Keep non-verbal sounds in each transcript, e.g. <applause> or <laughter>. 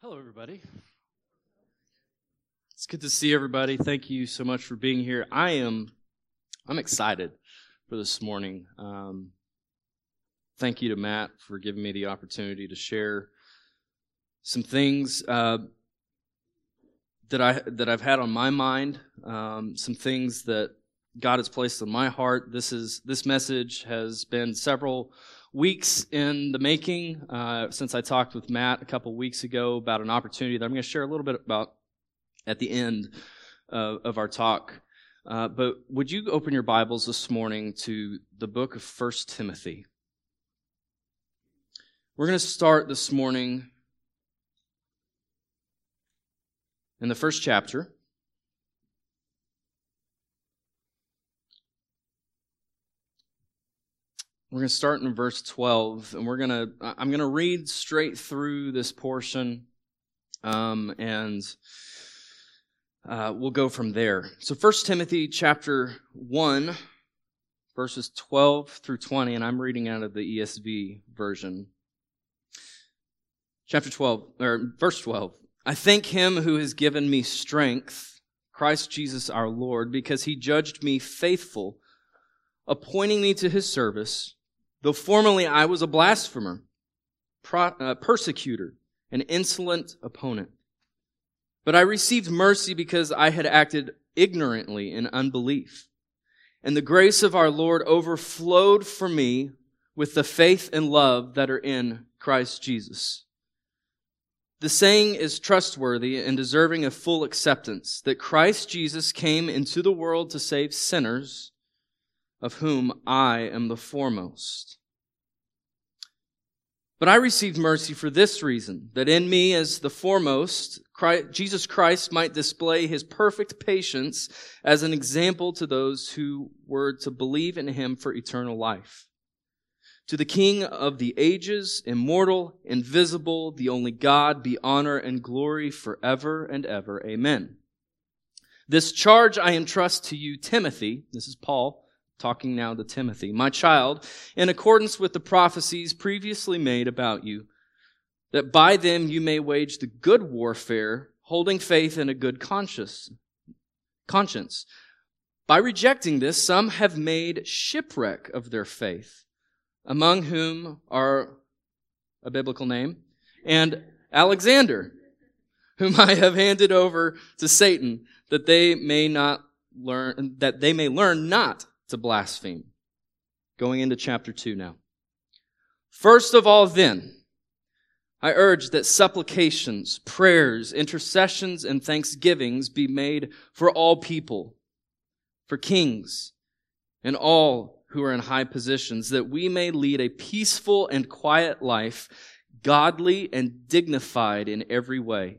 Hello, everybody. It's good to see everybody. Thank you so much for being here. I am, I'm excited for this morning. Um, thank you to Matt for giving me the opportunity to share some things uh, that I that I've had on my mind. Um, some things that God has placed on my heart. This is this message has been several weeks in the making uh, since I talked with Matt a couple weeks ago about an opportunity that I'm going to share a little bit about at the end of our talk. Uh, but would you open your Bibles this morning to the book of First Timothy? We're going to start this morning in the first chapter. We're going to start in verse 12, and we're going to, I'm going to read straight through this portion, um, and uh, we'll go from there. So 1 Timothy chapter 1, verses 12 through 20, and I'm reading out of the ESV version. Chapter 12, or verse 12. I thank him who has given me strength, Christ Jesus our Lord, because he judged me faithful, appointing me to his service Though formerly I was a blasphemer, pro, uh, persecutor, an insolent opponent. But I received mercy because I had acted ignorantly in unbelief. And the grace of our Lord overflowed for me with the faith and love that are in Christ Jesus. The saying is trustworthy and deserving of full acceptance that Christ Jesus came into the world to save sinners of whom I am the foremost. But I received mercy for this reason, that in me as the foremost, Christ, Jesus Christ might display his perfect patience as an example to those who were to believe in him for eternal life. To the King of the ages, immortal, invisible, the only God, be honor and glory forever and ever. Amen. This charge I entrust to you, Timothy, this is Paul, talking now to Timothy, my child, in accordance with the prophecies previously made about you, that by them you may wage the good warfare, holding faith in a good conscience. Conscience. By rejecting this, some have made shipwreck of their faith, among whom are a biblical name, and Alexander, whom I have handed over to Satan, that they may not learn, that they may learn not to blaspheme. Going into chapter 2 now. First of all, then, I urge that supplications, prayers, intercessions, and thanksgivings be made for all people, for kings, and all who are in high positions, that we may lead a peaceful and quiet life, godly and dignified in every way.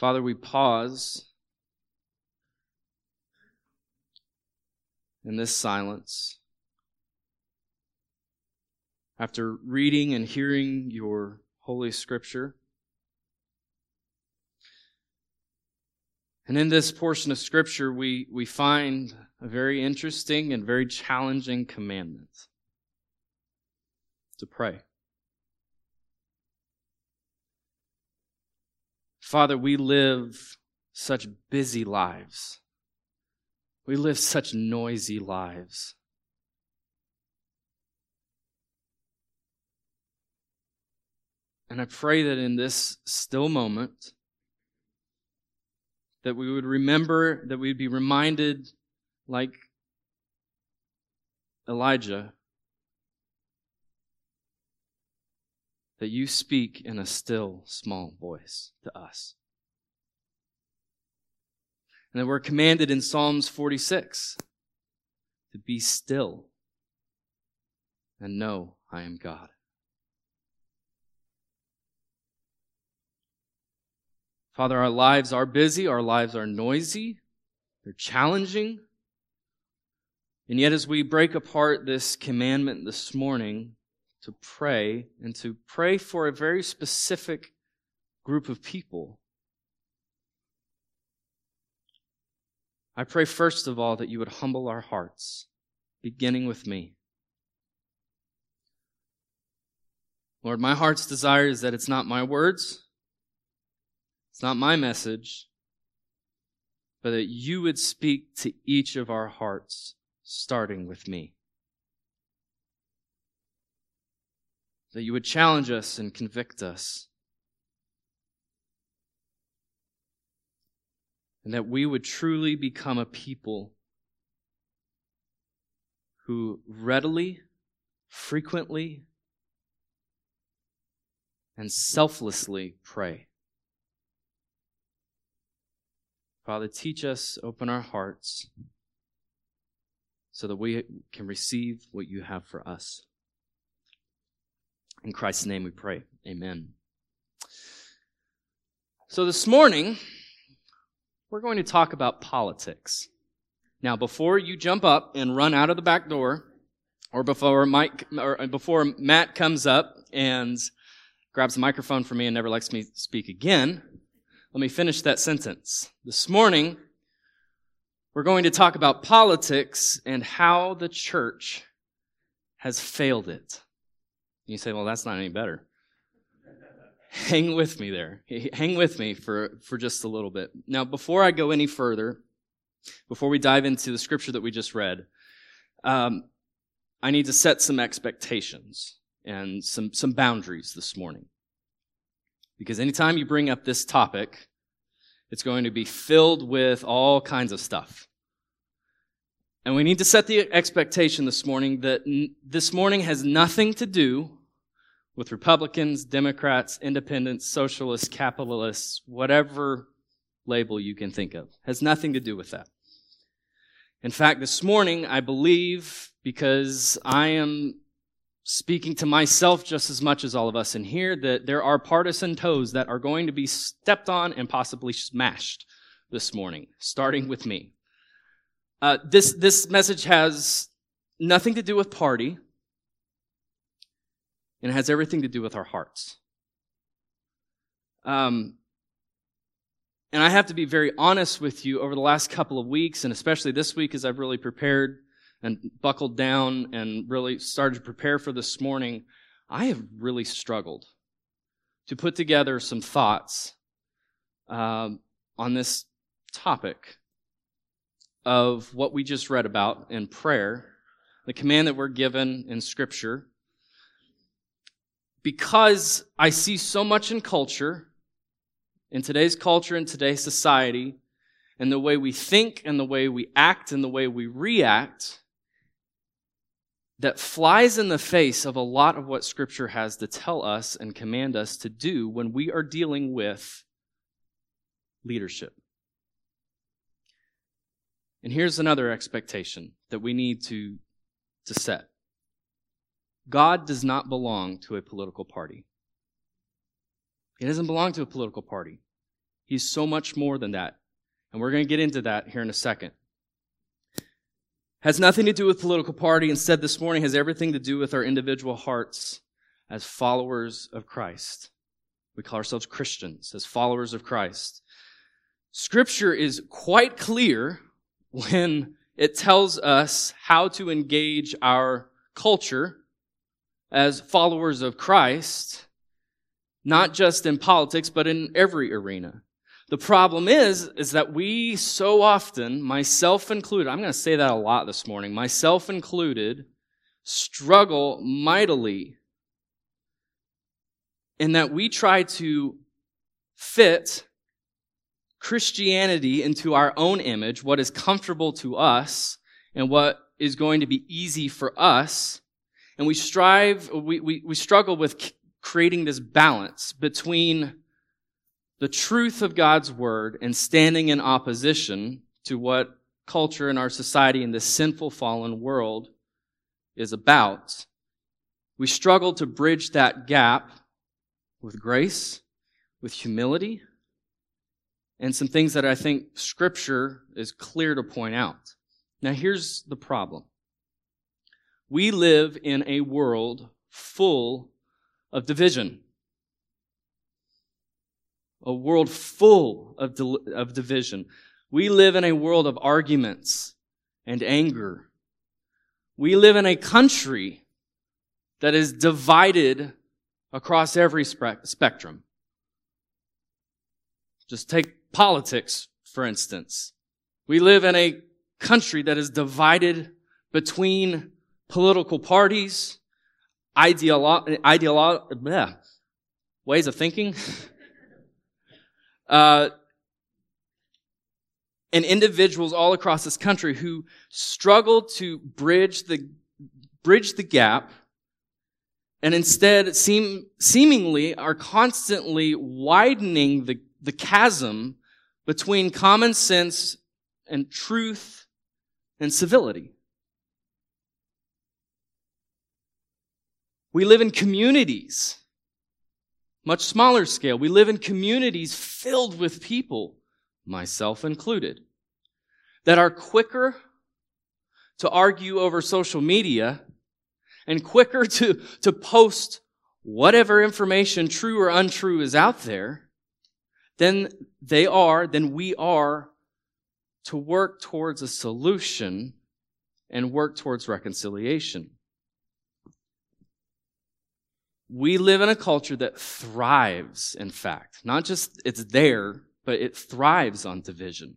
Father, we pause in this silence after reading and hearing your Holy Scripture. And in this portion of Scripture, we, we find a very interesting and very challenging commandment to pray. Father, we live such busy lives. We live such noisy lives. And I pray that in this still moment, that we would remember, that we would be reminded, like Elijah, that you speak in a still small voice to us. And that we're commanded in Psalms 46 to be still and know I am God. Father, our lives are busy, our lives are noisy, they're challenging. And yet, as we break apart this commandment this morning to pray and to pray for a very specific group of people, I pray first of all that you would humble our hearts, beginning with me. Lord, my heart's desire is that it's not my words, it's not my message, but that you would speak to each of our hearts, starting with me. That you would challenge us and convict us. And that we would truly become a people who readily, frequently, and selflessly pray. Father, teach us, open our hearts so that we can receive what you have for us. In Christ's name we pray. Amen. So this morning, we're going to talk about politics. Now, before you jump up and run out of the back door, or before Mike, or uh, before Matt comes up and grabs the microphone from me and never lets me speak again, let me finish that sentence. This morning, we're going to talk about politics and how the church has failed it. You say, well, that's not any better. <laughs> Hang with me there. <laughs> Hang with me for, for just a little bit. Now, before I go any further, before we dive into the scripture that we just read, um, I need to set some expectations and some, some boundaries this morning. Because anytime you bring up this topic, it's going to be filled with all kinds of stuff. And we need to set the expectation this morning that n- this morning has nothing to do with Republicans, Democrats, independents, socialists, capitalists, whatever label you can think of. Has nothing to do with that. In fact, this morning, I believe because I am speaking to myself just as much as all of us in here that there are partisan toes that are going to be stepped on and possibly smashed this morning, starting with me. Uh, this, this message has nothing to do with party, and it has everything to do with our hearts. Um, and I have to be very honest with you over the last couple of weeks, and especially this week as I've really prepared and buckled down and really started to prepare for this morning, I have really struggled to put together some thoughts um, on this topic of what we just read about in prayer, the command that we're given in Scripture, because I see so much in culture, in today's culture, in today's society, and the way we think and the way we act and the way we react that flies in the face of a lot of what Scripture has to tell us and command us to do when we are dealing with leadership. And here's another expectation that we need to, to set God does not belong to a political party. He doesn't belong to a political party. He's so much more than that. And we're going to get into that here in a second has nothing to do with political party. Instead, this morning has everything to do with our individual hearts as followers of Christ. We call ourselves Christians as followers of Christ. Scripture is quite clear when it tells us how to engage our culture as followers of Christ, not just in politics, but in every arena. The problem is, is that we so often, myself included, I'm going to say that a lot this morning, myself included, struggle mightily in that we try to fit Christianity into our own image, what is comfortable to us and what is going to be easy for us. And we strive, we, we, we struggle with creating this balance between the truth of God's word and standing in opposition to what culture in our society in this sinful fallen world is about, we struggle to bridge that gap with grace, with humility, and some things that I think scripture is clear to point out. Now here's the problem. We live in a world full of division. A world full of, of division. We live in a world of arguments and anger. We live in a country that is divided across every spe- spectrum. Just take politics, for instance. We live in a country that is divided between political parties, ideolo- ideolo- ways of thinking, <laughs> uh, and individuals all across this country who struggle to bridge the bridge the gap and instead seem seemingly are constantly widening the, the chasm between common sense and truth and civility. We live in communities, much smaller scale. We live in communities filled with people, myself included, that are quicker to argue over social media and quicker to, to post whatever information, true or untrue, is out there than they are, than we are to work towards a solution and work towards reconciliation. We live in a culture that thrives, in fact. Not just it's there, but it thrives on division.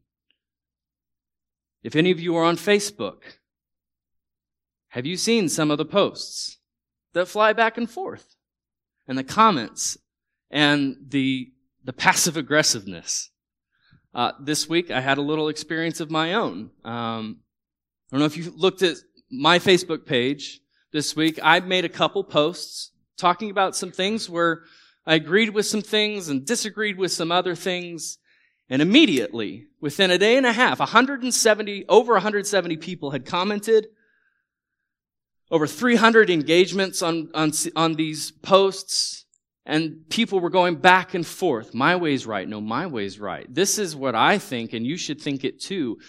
If any of you are on Facebook, have you seen some of the posts that fly back and forth? And the comments and the, the <laughs> passive aggressiveness. Uh, this week I had a little experience of my own. Um, I don't know if you looked at my Facebook page this week. I made a couple posts talking about some things where I agreed with some things and disagreed with some other things. And immediately, within a day and a half, 170, over 170 people had commented. Over 300 engagements on, on, on these posts. And people were going back and forth. My way's right. No, my way's right. This is what I think, and you should think it too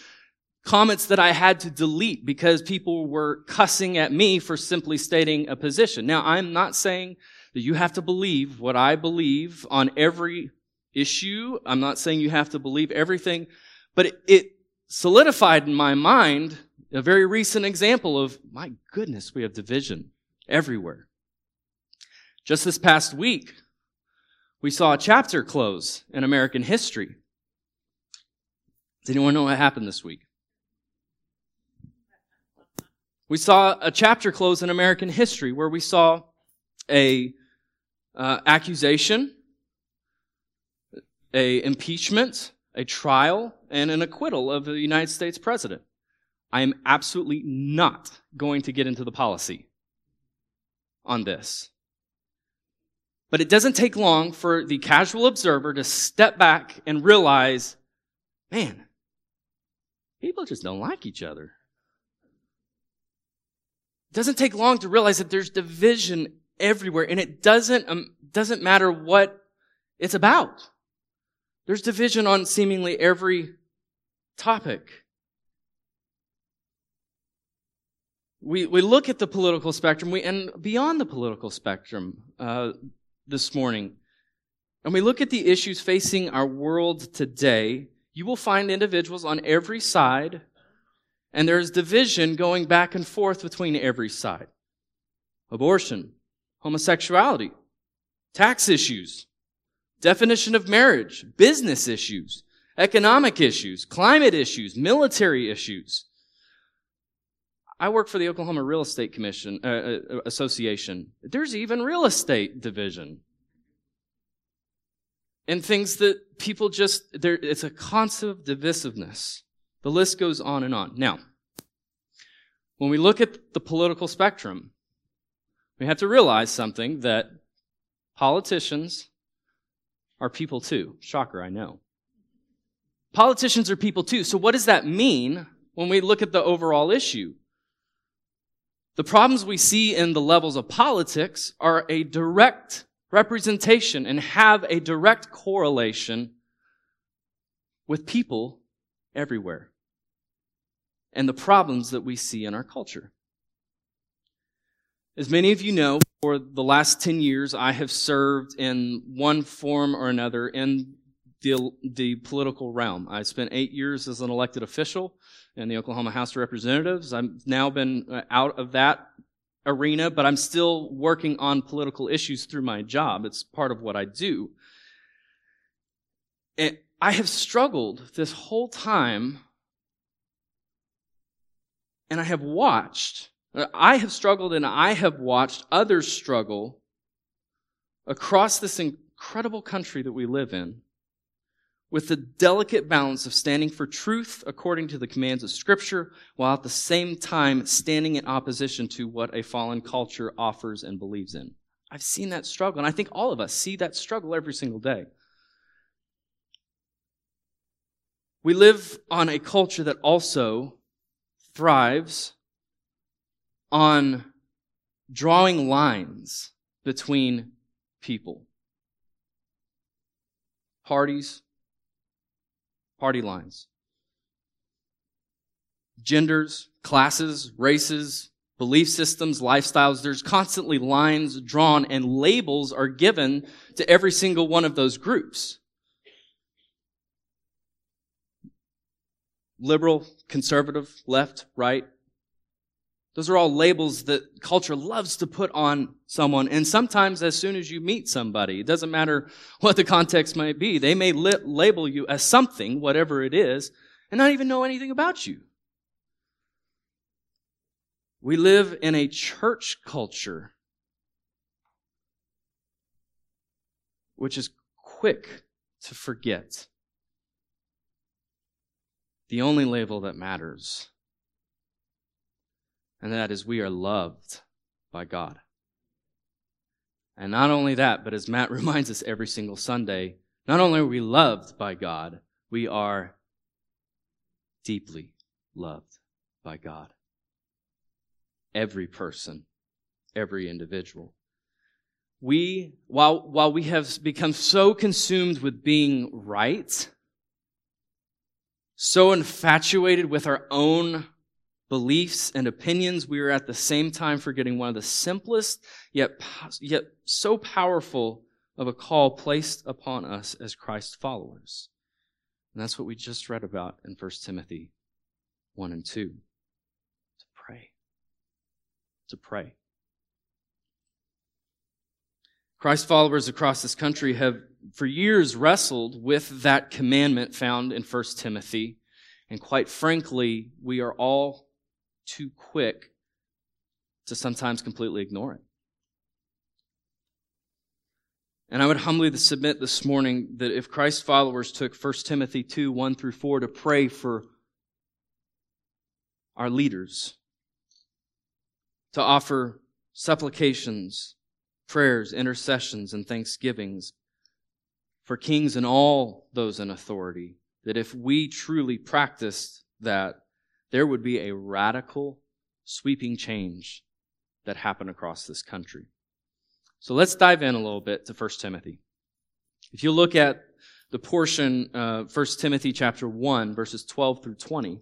comments that I had to delete because people were cussing at me for simply stating a position. Now, I'm not saying that you have to believe what I believe on every issue. I'm not saying you have to believe everything, but it, it solidified in my mind a very recent example of, my goodness, we have division everywhere. Just this past week, we saw a chapter close in American history. Does anyone know what happened this week? We saw a chapter close in American history where we saw a uh, accusation, a impeachment, a trial, and an acquittal of the United States president. I am absolutely not going to get into the policy on this. But it doesn't take long for the casual observer to step back and realize, man, people just don't like each other. It doesn't take long to realize that there's division everywhere and it doesn't, um, doesn't matter what it's about. There's division on seemingly every topic. We, we look at the political spectrum we, and beyond the political spectrum uh, this morning, and we look at the issues facing our world today, you will find individuals on every side and there's division going back and forth between every side. Abortion, homosexuality, tax issues, definition of marriage, business issues, economic issues, climate issues, military issues. I work for the Oklahoma Real Estate Commission uh, uh Association. There's even real estate division. And things that people just there it's a constant divisiveness. The list goes on and on. Now, when we look at the political spectrum, we have to realize something that politicians are people too. Shocker, I know. Politicians are people too. So what does that mean when we look at the overall issue? The problems we see in the levels of politics are a direct representation and have a direct correlation with people everywhere and the problems that we see in our culture. As many of you know, for the last 10 years, I have served in one form or another in the, the political realm. I spent eight years as an elected official in the Oklahoma House of Representatives. I've now been uh, out of that arena, but I'm still working on political issues through my job. It's part of what I do. And I have struggled this whole time, and I have watched, I have struggled and I have watched others struggle across this incredible country that we live in with the delicate balance of standing for truth according to the commands of Scripture, while at the same time standing in opposition to what a fallen culture offers and believes in. I've seen that struggle, and I think all of us see that struggle every single day. We live on a culture that also thrives on drawing lines between people. Parties, party lines. Genders, classes, races, belief systems, lifestyles, there's constantly lines drawn and labels are given to every single one of those groups. Liberal, conservative, left, right, those are all labels that culture loves to put on someone. And sometimes as soon as you meet somebody, it doesn't matter what the context might be, they may li- label you as something, whatever it is, and not even know anything about you. We live in a church culture which is quick to forget the only label that matters and that is we are loved by God. And not only that, but as Matt <laughs> reminds us every single Sunday, not only are we loved by God, we are deeply loved by God. Every person, every individual. We, while, while we have become so consumed with being right, so infatuated with our own beliefs and opinions, we are at the same time forgetting one of the simplest yet, yet so powerful of a call placed upon us as Christ followers. And that's what we just read about in 1 Timothy 1 and 2. To pray. To pray. Christ followers across this country have for years wrestled with that commandment found in 1 Timothy. And quite frankly, we are all too quick to sometimes completely ignore it. And I would humbly submit this morning that if Christ's followers took 1 Timothy 2 1 through 4 to pray for our leaders, to offer supplications, prayers, intercessions, and thanksgivings for kings and all those in authority, that if we truly practiced that, there would be a radical, sweeping change that happened across this country. So let's dive in a little bit to 1 Timothy. If you look at the portion, uh, 1 Timothy chapter 1, verses 12 through 20.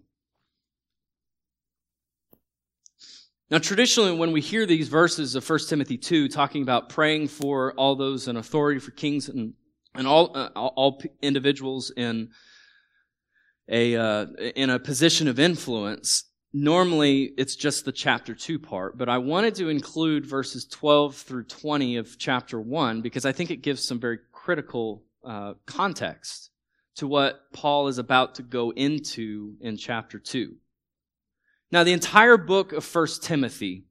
Now, traditionally, when we hear these verses of 1 Timothy 2 talking about praying for all those in authority, for kings and, and all, uh, all individuals in a uh, in a position of influence, normally it's just the chapter 2 part, but I wanted to include verses 12 through 20 of chapter 1 because I think it gives some very critical uh, context to what Paul is about to go into in chapter 2. Now, the entire book of 1 Timothy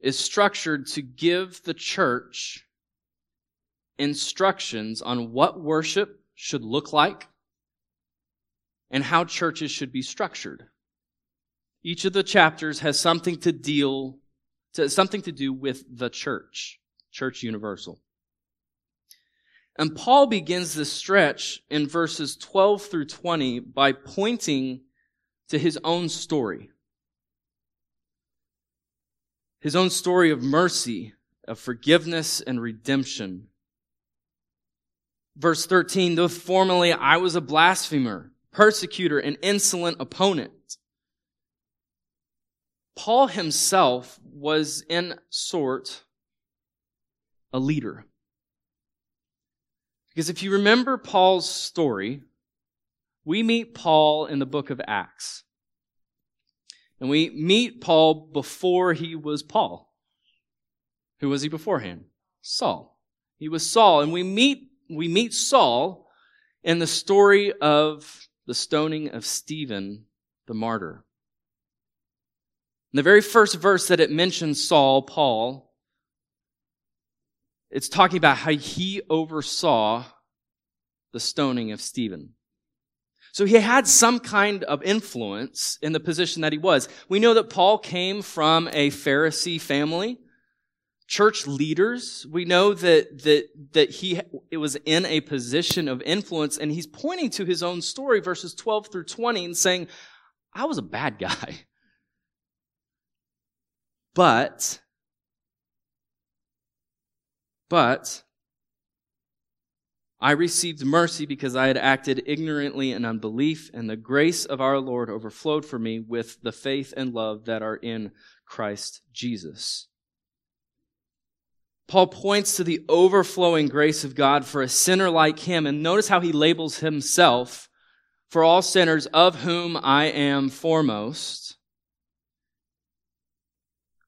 is structured to give the church instructions on what worship should look like and how churches should be structured. Each of the chapters has something to deal, to, something to do with the church, church universal. And Paul begins this stretch in verses 12 through 20 by pointing to his own story. His own story of mercy, of forgiveness and redemption. Verse 13, though formerly I was a blasphemer, persecutor, and insolent opponent. Paul himself was in sort a leader. Because if you remember Paul's story, we meet Paul in the book of Acts. And we meet Paul before he was Paul. Who was he beforehand? Saul. He was Saul. And we meet, we meet Saul in the story of the stoning of Stephen, the martyr. In the very first verse that it mentions Saul, Paul, it's talking about how he oversaw the stoning of Stephen. So he had some kind of influence in the position that he was. We know that Paul came from a Pharisee family, church leaders. We know that, that, that he it was in a position of influence and he's pointing to his own story, verses 12 through 20 and saying, I was a bad guy. <laughs> But but I received mercy because I had acted ignorantly in unbelief, and the grace of our Lord overflowed for me with the faith and love that are in Christ Jesus. Paul points to the overflowing grace of God for a sinner like him, and notice how he labels himself for all sinners, of whom I am foremost.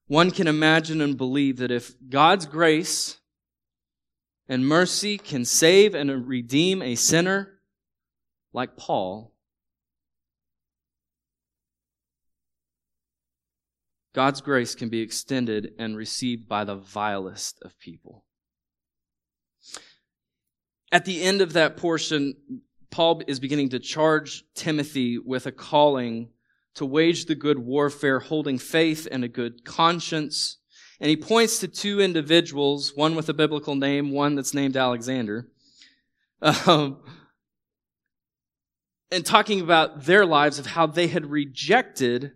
One can imagine and believe that if God's grace and mercy can save and redeem a sinner like Paul, God's grace can be extended and received by the vilest of people. At the end of that portion, Paul is beginning to charge Timothy with a calling to wage the good warfare, holding faith and a good conscience and he points to two individuals, one with a biblical name, one that's named Alexander, um, and talking about their lives of how they had rejected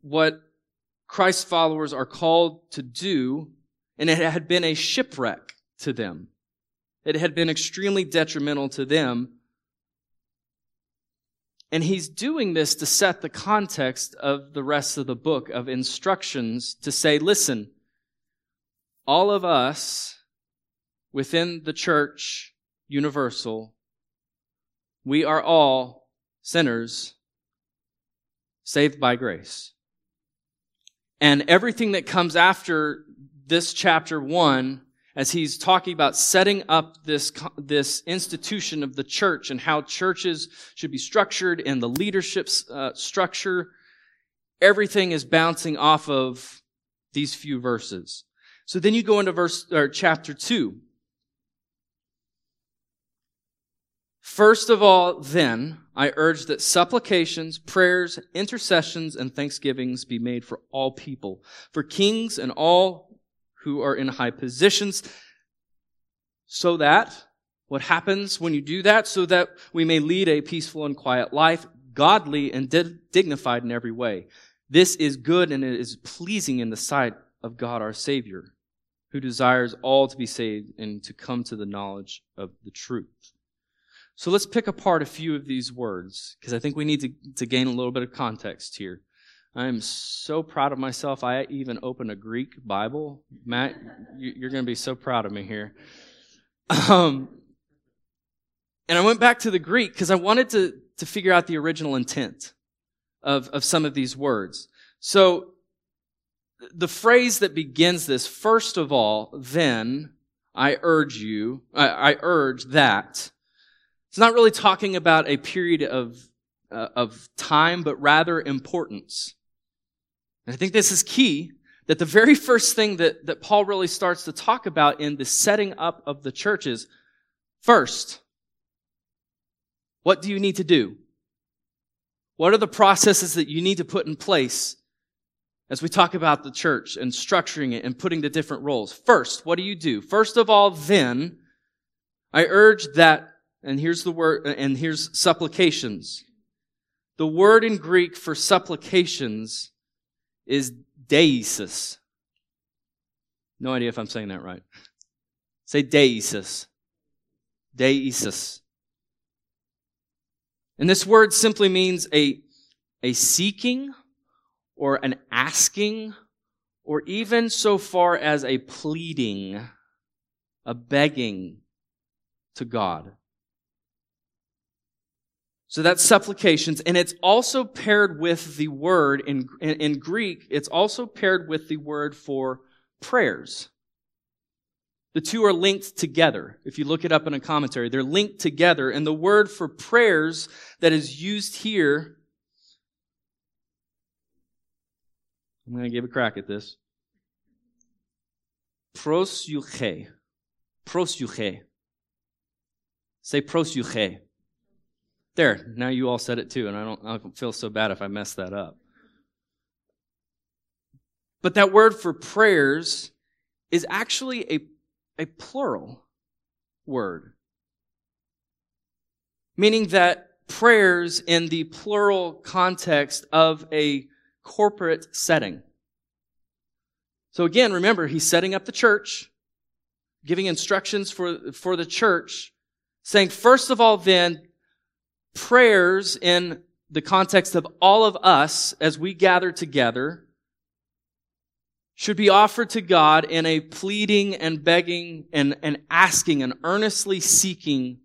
what Christ's followers are called to do, and it had been a shipwreck to them. It had been extremely detrimental to them and he's doing this to set the context of the rest of the book of instructions to say, listen, all of us within the church universal, we are all sinners saved by grace. And everything that comes after this chapter one as he's talking about setting up this, this institution of the church and how churches should be structured and the leadership uh, structure, everything is bouncing off of these few verses. So then you go into verse, or chapter two. First of all, then, I urge that supplications, prayers, intercessions, and thanksgivings be made for all people, for kings and all who are in high positions, so that what happens when you do that, so that we may lead a peaceful and quiet life, godly and dignified in every way. This is good and it is pleasing in the sight of God our Savior, who desires all to be saved and to come to the knowledge of the truth. So let's pick apart a few of these words, because I think we need to, to gain a little bit of context here. I am so proud of myself. I even opened a Greek Bible. Matt, you're going to be so proud of me here. Um, and I went back to the Greek because I wanted to, to figure out the original intent of, of some of these words. So the phrase that begins this, first of all, then I urge you, I, I urge that. It's not really talking about a period of, uh, of time, but rather importance. And I think this is key that the very first thing that, that Paul really starts to talk about in the setting up of the church is first, what do you need to do? What are the processes that you need to put in place as we talk about the church and structuring it and putting the different roles. First, what do you do? First of all, then, I urge that, and here's the word, and here's supplications. The word in Greek for supplications is deisis. No idea if I'm saying that right. Say deisis. Deisis. And this word simply means a, a seeking or an asking or even so far as a pleading, a begging to God. So that's supplications, and it's also paired with the word in, in, in, Greek, it's also paired with the word for prayers. The two are linked together. If you look it up in a commentary, they're linked together, and the word for prayers that is used here, I'm going to give a crack at this. Prosuche. Prosuche. Say prosuche. There, now you all said it too, and I don't, I don't feel so bad if I mess that up. But that word for prayers is actually a, a plural word. Meaning that prayers in the plural context of a corporate setting. So again, remember, he's setting up the church, giving instructions for, for the church, saying, first of all, then, prayers in the context of all of us as we gather together should be offered to God in a pleading and begging and, and asking and earnestly seeking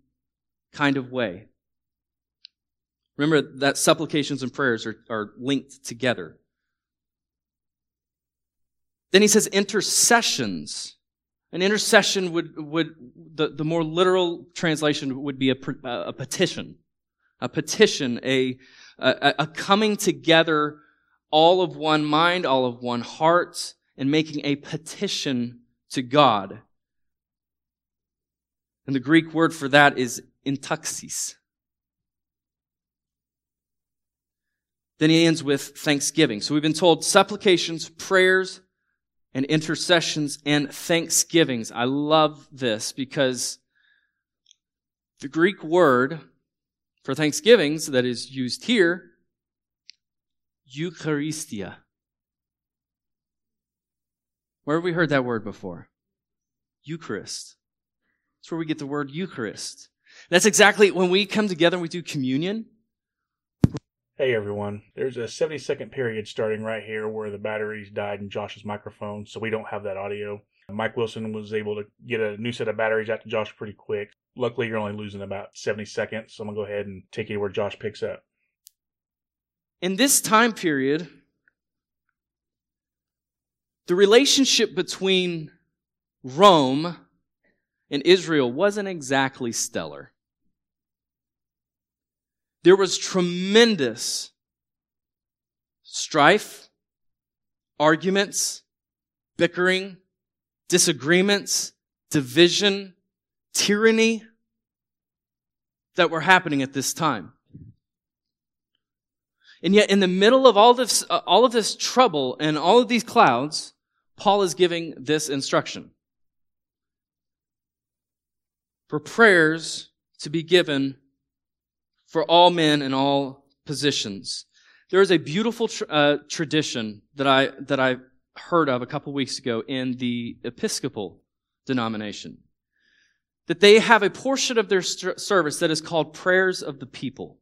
kind of way. Remember that supplications and prayers are, are linked together. Then he says intercessions. An intercession would, would the, the more literal translation would be a, a petition a petition, a, a, a coming together all of one mind, all of one heart, and making a petition to God. And the Greek word for that is intaxis. Then he ends with thanksgiving. So we've been told supplications, prayers, and intercessions and thanksgivings. I love this because the Greek word for thanksgivings that is used here, Eucharistia. Where have we heard that word before? Eucharist. That's where we get the word Eucharist. That's exactly when we come together and we do communion. Hey everyone, there's a 70 second period starting right here where the batteries died in Josh's microphone, so we don't have that audio. Mike Wilson was able to get a new set of batteries out to Josh pretty quick. Luckily, you're only losing about 70 seconds, so I'm going to go ahead and take you where Josh picks up. In this time period, the relationship between Rome and Israel wasn't exactly stellar. There was tremendous strife, arguments, bickering, disagreements, division, tyranny that were happening at this time. And yet, in the middle of all this, uh, all of this trouble and all of these clouds, Paul is giving this instruction. For prayers to be given for all men in all positions. There is a beautiful uh, tradition that I, that I heard of a couple weeks ago in the Episcopal denomination. That they have a portion of their st- service that is called prayers of the people.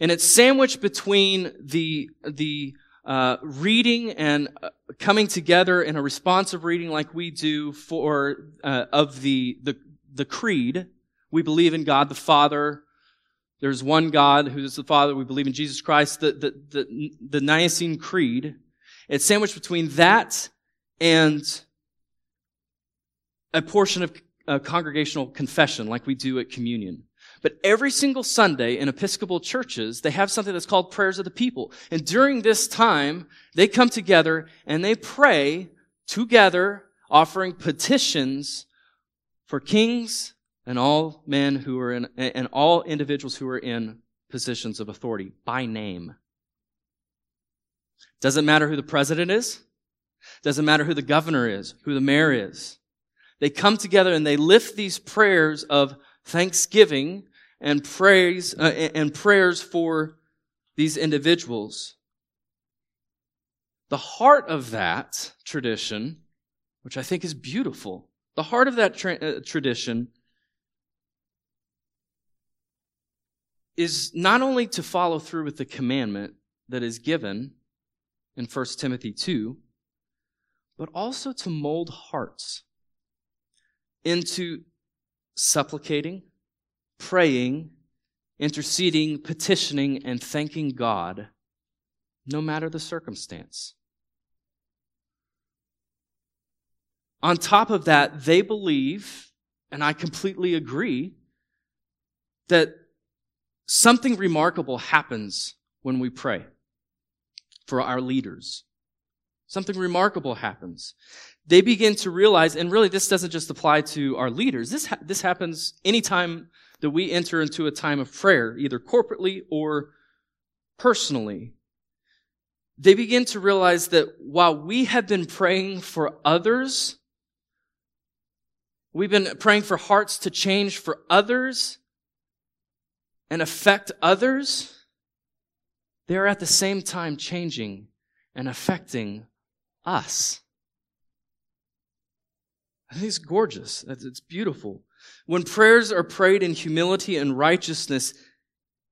And it's sandwiched between the, the uh, reading and uh, coming together in a responsive reading like we do for uh, of the, the the creed. We believe in God the Father. There's one God who is the Father. We believe in Jesus Christ. The the the, the Nicene Creed it's sandwiched between that and a portion of congregational confession like we do at communion. But every single Sunday in Episcopal churches, they have something that's called prayers of the people. And during this time, they come together and they pray together, offering petitions for kings and all men who are in, and all individuals who are in positions of authority by name. Doesn't matter who the president is. Doesn't matter who the governor is, who the mayor is. They come together and they lift these prayers of thanksgiving and praise uh, and prayers for these individuals. The heart of that tradition, which I think is beautiful, the heart of that tra- uh, tradition is not only to follow through with the commandment that is given in 1 Timothy 2, but also to mold hearts into supplicating, praying, interceding, petitioning, and thanking God, no matter the circumstance. On top of that, they believe, and I completely agree, that something remarkable happens when we pray for our leaders. Something remarkable happens. They begin to realize, and really this doesn't just apply to our leaders. This, ha- this happens anytime that we enter into a time of prayer, either corporately or personally. They begin to realize that while we have been praying for others, we've been praying for hearts to change for others and affect others, they're at the same time changing and affecting us. I think it's gorgeous. It's beautiful. When prayers are prayed in humility and righteousness,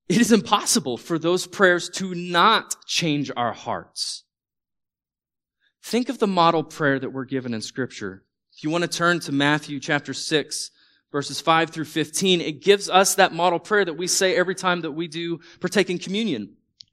it is impossible for those prayers to not change our hearts. Think of the model prayer that we're given in scripture. If you want to turn to Matthew chapter 6, verses 5 through 15, it gives us that model prayer that we say every time that we do partake in communion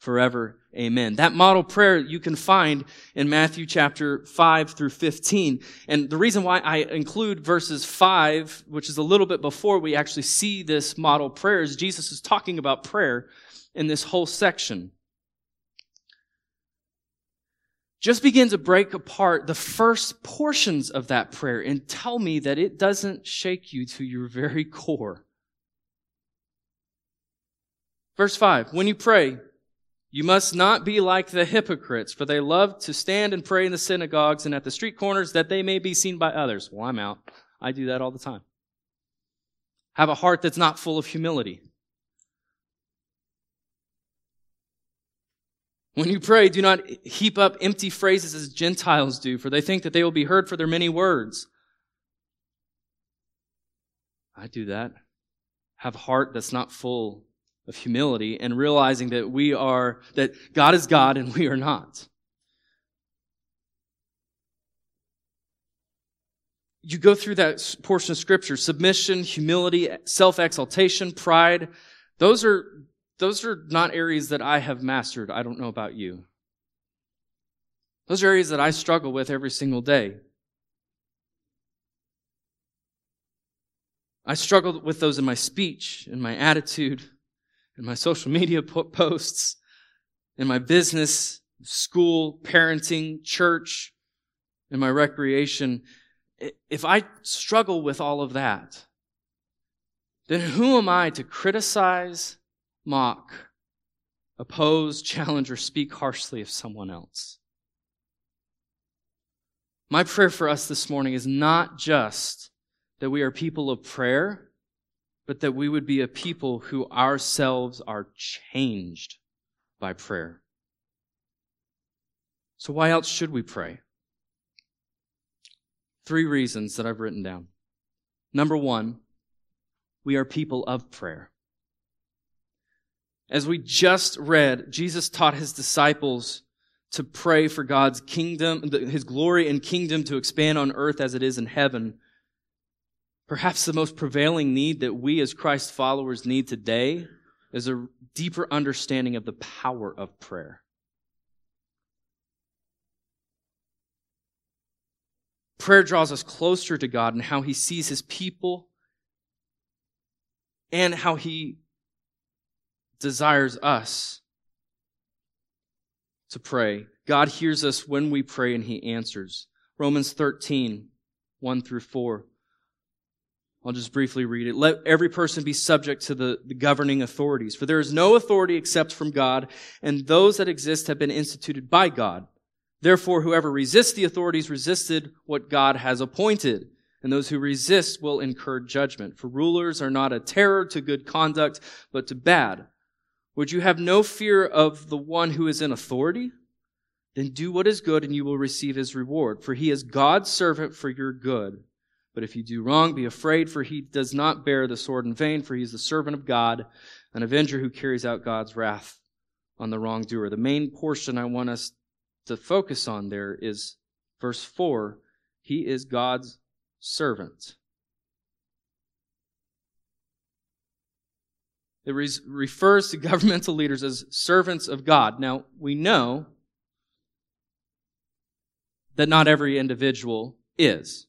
forever. Amen. That model prayer you can find in Matthew chapter 5 through 15. And the reason why I include verses 5, which is a little bit before we actually see this model prayer, is Jesus is talking about prayer in this whole section. Just begin to break apart the first portions of that prayer and tell me that it doesn't shake you to your very core. Verse 5 When you pray, you must not be like the hypocrites, for they love to stand and pray in the synagogues and at the street corners that they may be seen by others. Well, I'm out. I do that all the time. Have a heart that's not full of humility. When you pray, do not heap up empty phrases as Gentiles do, for they think that they will be heard for their many words. I do that. Have a heart that's not full of humility and realizing that we are, that God is God and we are not. You go through that portion of scripture, submission, humility, self-exaltation, pride. Those are, those are not areas that I have mastered. I don't know about you. Those are areas that I struggle with every single day. I struggle with those in my speech, in my attitude, in my social media <laughs> posts, in my business, school, parenting, church, in my recreation, if I struggle with all of that, then who am I to criticize, mock, oppose, <laughs> challenge, or speak harshly of someone else? My prayer for us this morning is not just that we are people of prayer, but that we would be a people who ourselves are changed by prayer. So, why else should we pray? Three reasons that I've written down. Number one, we are people of prayer. As we just read, Jesus taught his disciples to pray for God's kingdom, his glory and kingdom to expand on earth as it is in heaven. Perhaps the most prevailing need that we as Christ followers need today is a deeper understanding of the power of prayer. Prayer draws us closer to God and how He sees His people and how He desires us to pray. God hears us when we pray and he answers. Romans 13, 1 through 4. I'll just briefly read it. Let every person be subject to the, the, governing authorities, for there is no authority except from God, and those that exist have been instituted by God. Therefore, whoever resists the authorities resisted what God has appointed, and those who resist will incur judgment. For rulers are not a terror to good conduct, but to bad. Would you have no fear of the one who is in authority? Then do what is good, and you will receive his reward, for he is God's servant for your good. But if you do wrong, be afraid, for he does not bear the sword in vain, for he is the servant of God, an avenger who carries out God's wrath on the wrongdoer. The main portion I want us to focus on there is verse 4. He is God's servant. It refers to <laughs> governmental leaders as servants of God. Now, we know that not every individual is.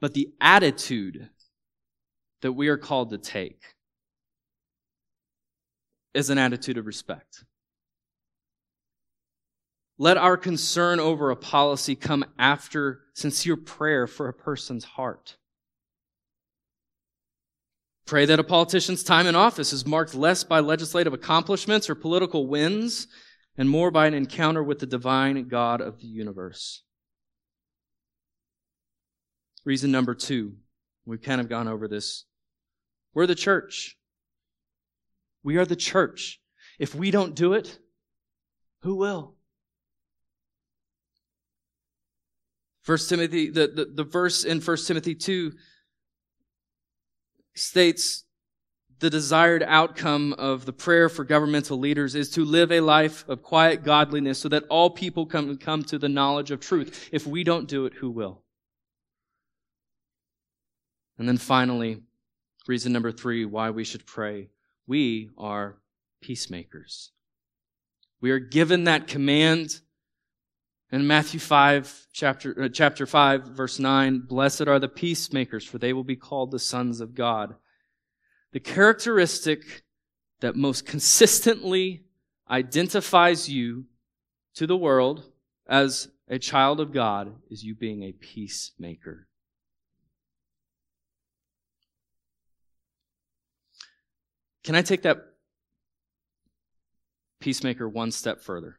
But the attitude that we are called to take is an attitude of respect. Let our concern over a policy come after sincere prayer for a person's heart. Pray that a politician's time in office is marked less by legislative accomplishments or political wins and more by an encounter with the divine God of the universe. Reason number two, we've kind of gone over this. We're the church. We are the church. If we don't do it, who will? First Timothy, the, the, the verse in First Timothy 2 states the desired outcome of the prayer for governmental leaders is to live a life of quiet godliness so that all people come, come to the knowledge of truth. If we don't do it, who will? And then finally, reason number three why we should pray. We are peacemakers. We are given that command in Matthew 5, chapter, uh, chapter 5, verse 9. Blessed are the peacemakers, for they will be called the sons of God. The characteristic that most consistently identifies you to the world as a child of God is you being a peacemaker. Can I take that peacemaker one step further?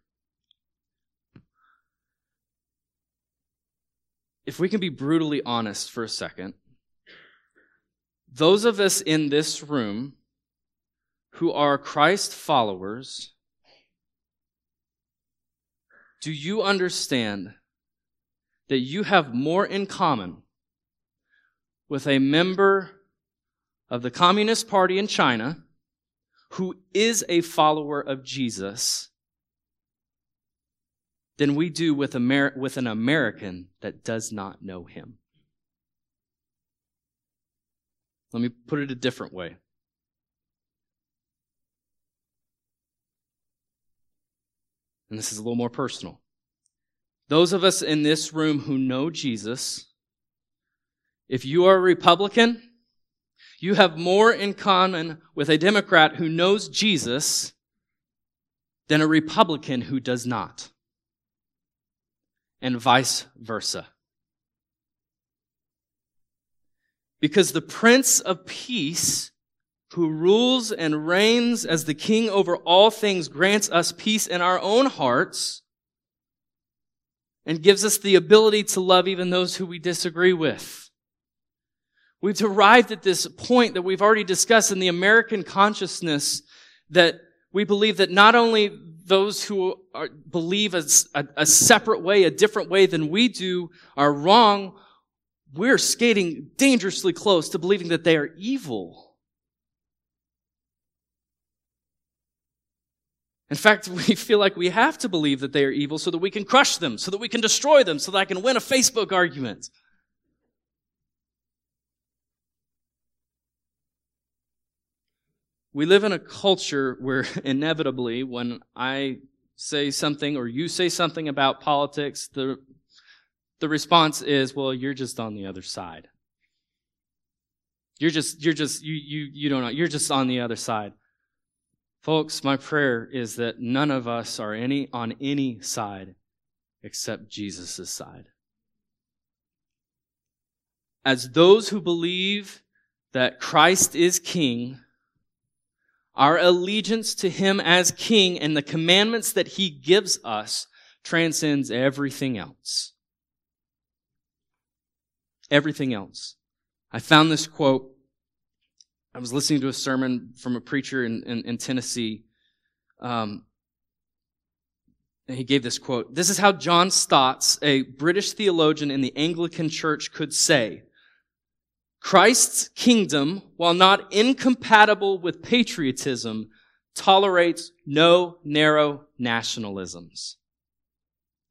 If we can be brutally honest for a second, those of us in this room who are Christ followers, do you understand that you have more in common with a member of the Communist Party in China who is a follower of Jesus than we do with, Amer- with an American that does not know him. Let me put it a different way. And this is a little more personal. Those of us in this room who know Jesus, if you are a Republican, you have more in common with a Democrat who knows Jesus than a Republican who does not. And vice versa. Because the Prince of Peace, who rules and reigns as the King over all things, grants us peace in our own hearts and gives us the ability to love even those who we disagree with. We've arrived at this point that we've already discussed in the American consciousness that we believe that not only those who are, believe a, a, a separate way, a different way than we do are wrong, we're skating dangerously close to believing that they are evil. In fact, <laughs> we feel like we have to believe that they are evil so that we can crush them, so that we can destroy them, so that I can win a Facebook argument. We live in a culture where <laughs> inevitably, when I say something or you say something about politics, the, the response is, well, you're just on the other side. You're just, you're just, you, you, you don't know, you're just on the other side. Folks, my prayer is that none of us are any on any side except Jesus' side. As those who believe that Christ is king, our allegiance to him as king and the commandments that he gives us transcends everything else. Everything else. I found this quote I was listening to a sermon from a preacher in, in, in Tennessee. Um, and he gave this quote. This is how John Stott, a British theologian in the Anglican Church, could say, Christ's kingdom, while not incompatible with patriotism, tolerates no narrow nationalisms.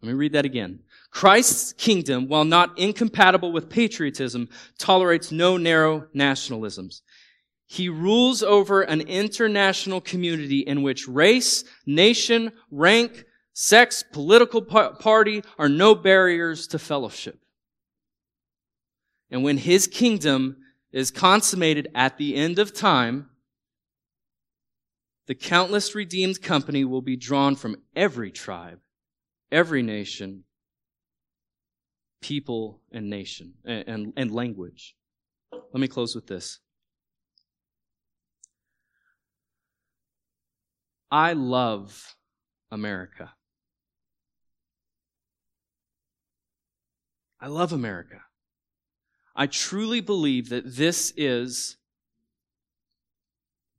Let me read that again. Christ's kingdom, while not incompatible with patriotism, tolerates no narrow nationalisms. He rules over an international community in which race, nation, rank, sex, political party are no barriers to fellowship. And when his kingdom is consummated at the end of time, the countless redeemed company will be drawn from every tribe, every nation, people, and nation, and, and, and language. Let me close with this. I love America. I love America. I truly believe that this is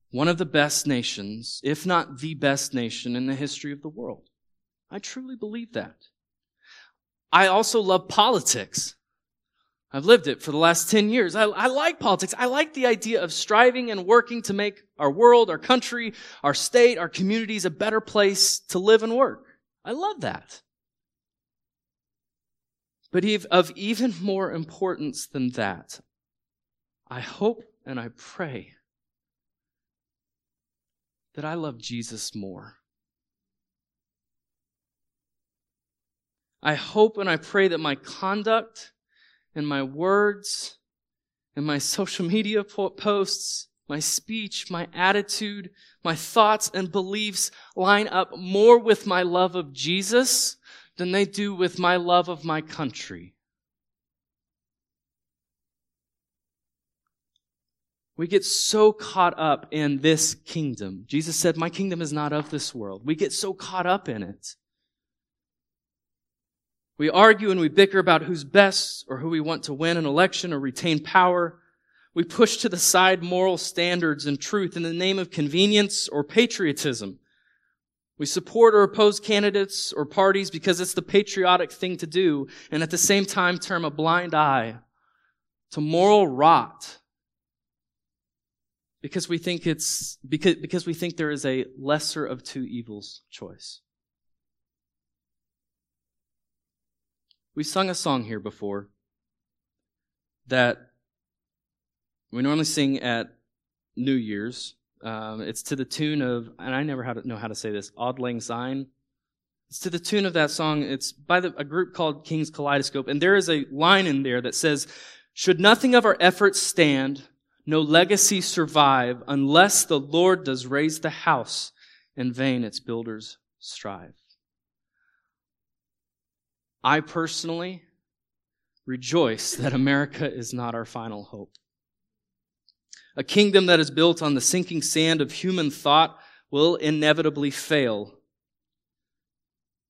one of the best nations, if not the best nation in the history of the world. I truly believe that. I also love politics. I've lived it for the last 10 years. I, I, like politics. I like the idea of striving and working to make our world, our country, our state, our communities a better place to live and work. I love that. But of even more importance than that, I hope and I pray that I love Jesus more. I hope and I pray that my conduct and my words and my social media posts, my speech, my attitude, my thoughts and beliefs line up more with my love of Jesus than they do with my love of my country. We get so caught up in this kingdom. Jesus said, My kingdom is not of this world. We get so caught up in it. We argue and we bicker about who's best or who we want to win an election or retain power. We push to the side moral standards and truth in the name of convenience or patriotism. We support or oppose candidates or parties because it's the patriotic thing to do, and at the same time turn a blind eye to moral rot because we think it's because, because we think there is a lesser of two evils choice. We sung a song here before that we normally sing at New Year's. Um, it's to the tune of, and I never to know how to say this, Auld Lang Syne. It's to the tune of that song. It's by the, a group called King's Kaleidoscope. And there is a line in there that says, Should nothing of our efforts stand, no legacy survive, unless the Lord does raise the house, in vain its builders strive. I personally rejoice that America is not our final hope. A kingdom that is built on the sinking sand of human thought will inevitably fail.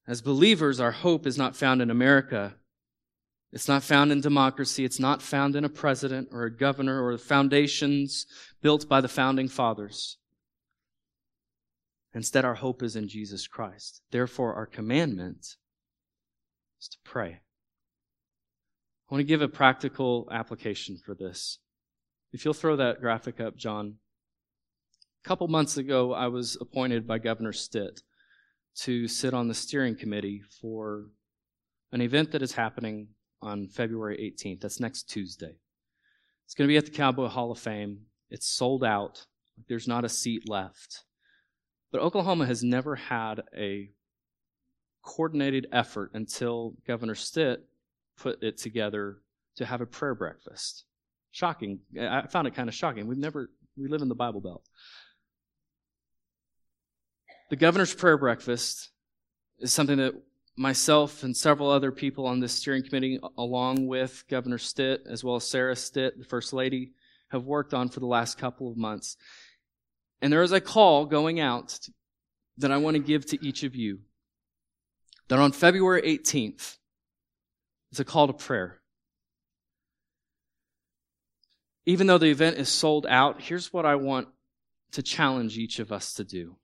As believers, our hope is not found in America. It's not found in democracy. It's not found in a president or a governor or the foundations built by the founding fathers. Instead, our hope is in Jesus Christ. Therefore, our commandment is to pray. I want to give a practical application for this. If you'll throw that graphic up, John. A couple months ago, I was appointed by Governor Stitt to sit on the steering committee for an event that is happening on February 18th. That's next Tuesday. It's going to be at the Cowboy Hall of Fame. It's sold out. There's not a seat left. But Oklahoma has never had a coordinated effort until Governor Stitt put it together to have a prayer breakfast. Shocking. I found it kind of shocking. We've never, we live in the Bible Belt. The governor's prayer breakfast is something that myself and several other people on this steering committee, along with Governor Stitt, as well as Sarah Stitt, the First Lady, have worked on for the last couple of months. And there is a call going out that I want to give to each of you that on February 18th, it's a call to prayer. Even though the event is sold out, here's what I want to challenge each of us to do.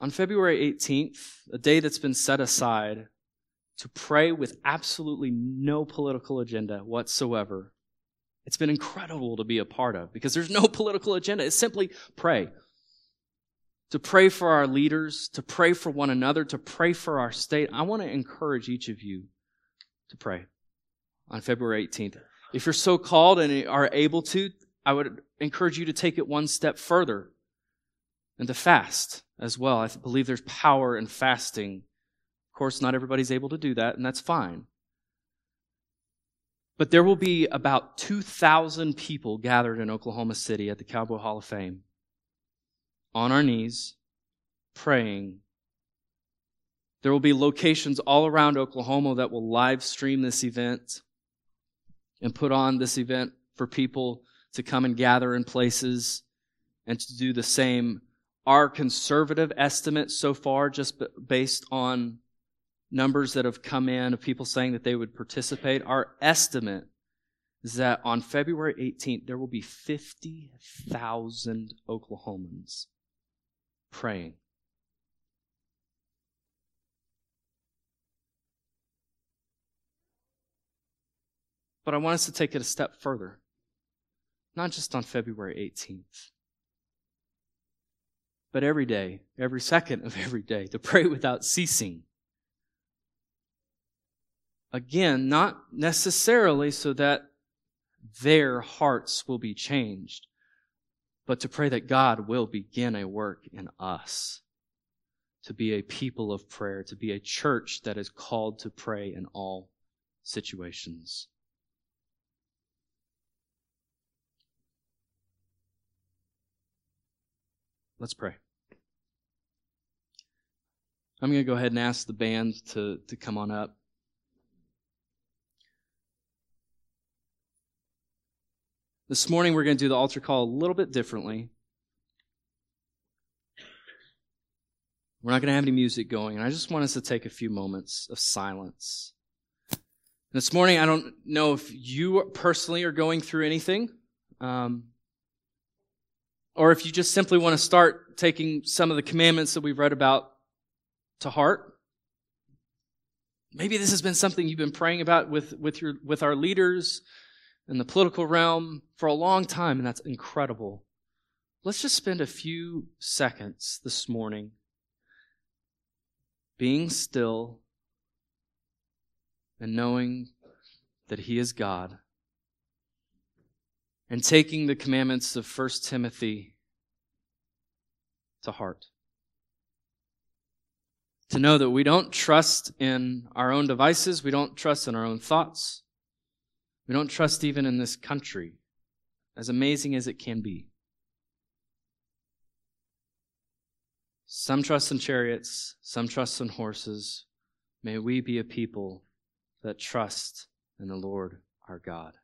On February 18th, a day that's been set aside to pray with absolutely no political agenda whatsoever, it's been incredible to be a part of because there's no <laughs> political agenda. It's simply pray. To pray for our leaders, to pray for one another, to pray for our state. I want to encourage each of you to pray on February 18th. If you're so called and are able to, I would encourage you to take it one step further and to fast as well. I believe there's power in fasting. Of course, not everybody's able to do that, and that's fine. But there will be about 2,000 people gathered in Oklahoma City at the Cowboy Hall of Fame on our knees, praying. There will be locations all around Oklahoma that will live stream this event and put on this event for people to come and gather in places and to do the same. Our conservative estimate so far, just based on numbers that have come in of people saying that they would participate, our estimate is that on February 18th, there will be 50,000 Oklahomans praying. But I want us to take it a step further. Not just on February 18th, but every day, every second of every day, to pray without ceasing. Again, not necessarily so that their hearts will be changed, but to pray that God will begin a work in us to be a people of prayer, to be a church that is called to pray in all situations. Let's pray. I'm going to go ahead and ask the band to, to come on up. This morning, we're going to do the altar call a little bit differently. We're not going to have any music going, and I just want us to take a few moments of silence. This morning, I don't know if you personally are going through anything, um, or if you just simply want to start taking some of the commandments that we've read about to heart. Maybe this has been something you've been praying about with, with, your, with our leaders, in the political realm for a long time, and that's incredible. Let's just spend a few seconds this morning being still and knowing that He is God and taking the commandments of 1 Timothy to heart. To know that we don't trust in our own devices, we don't trust in our own thoughts. We don't trust even in this country, as amazing as it can be. Some trust in chariots, some trust in horses. May we be a people that trust in the Lord our God.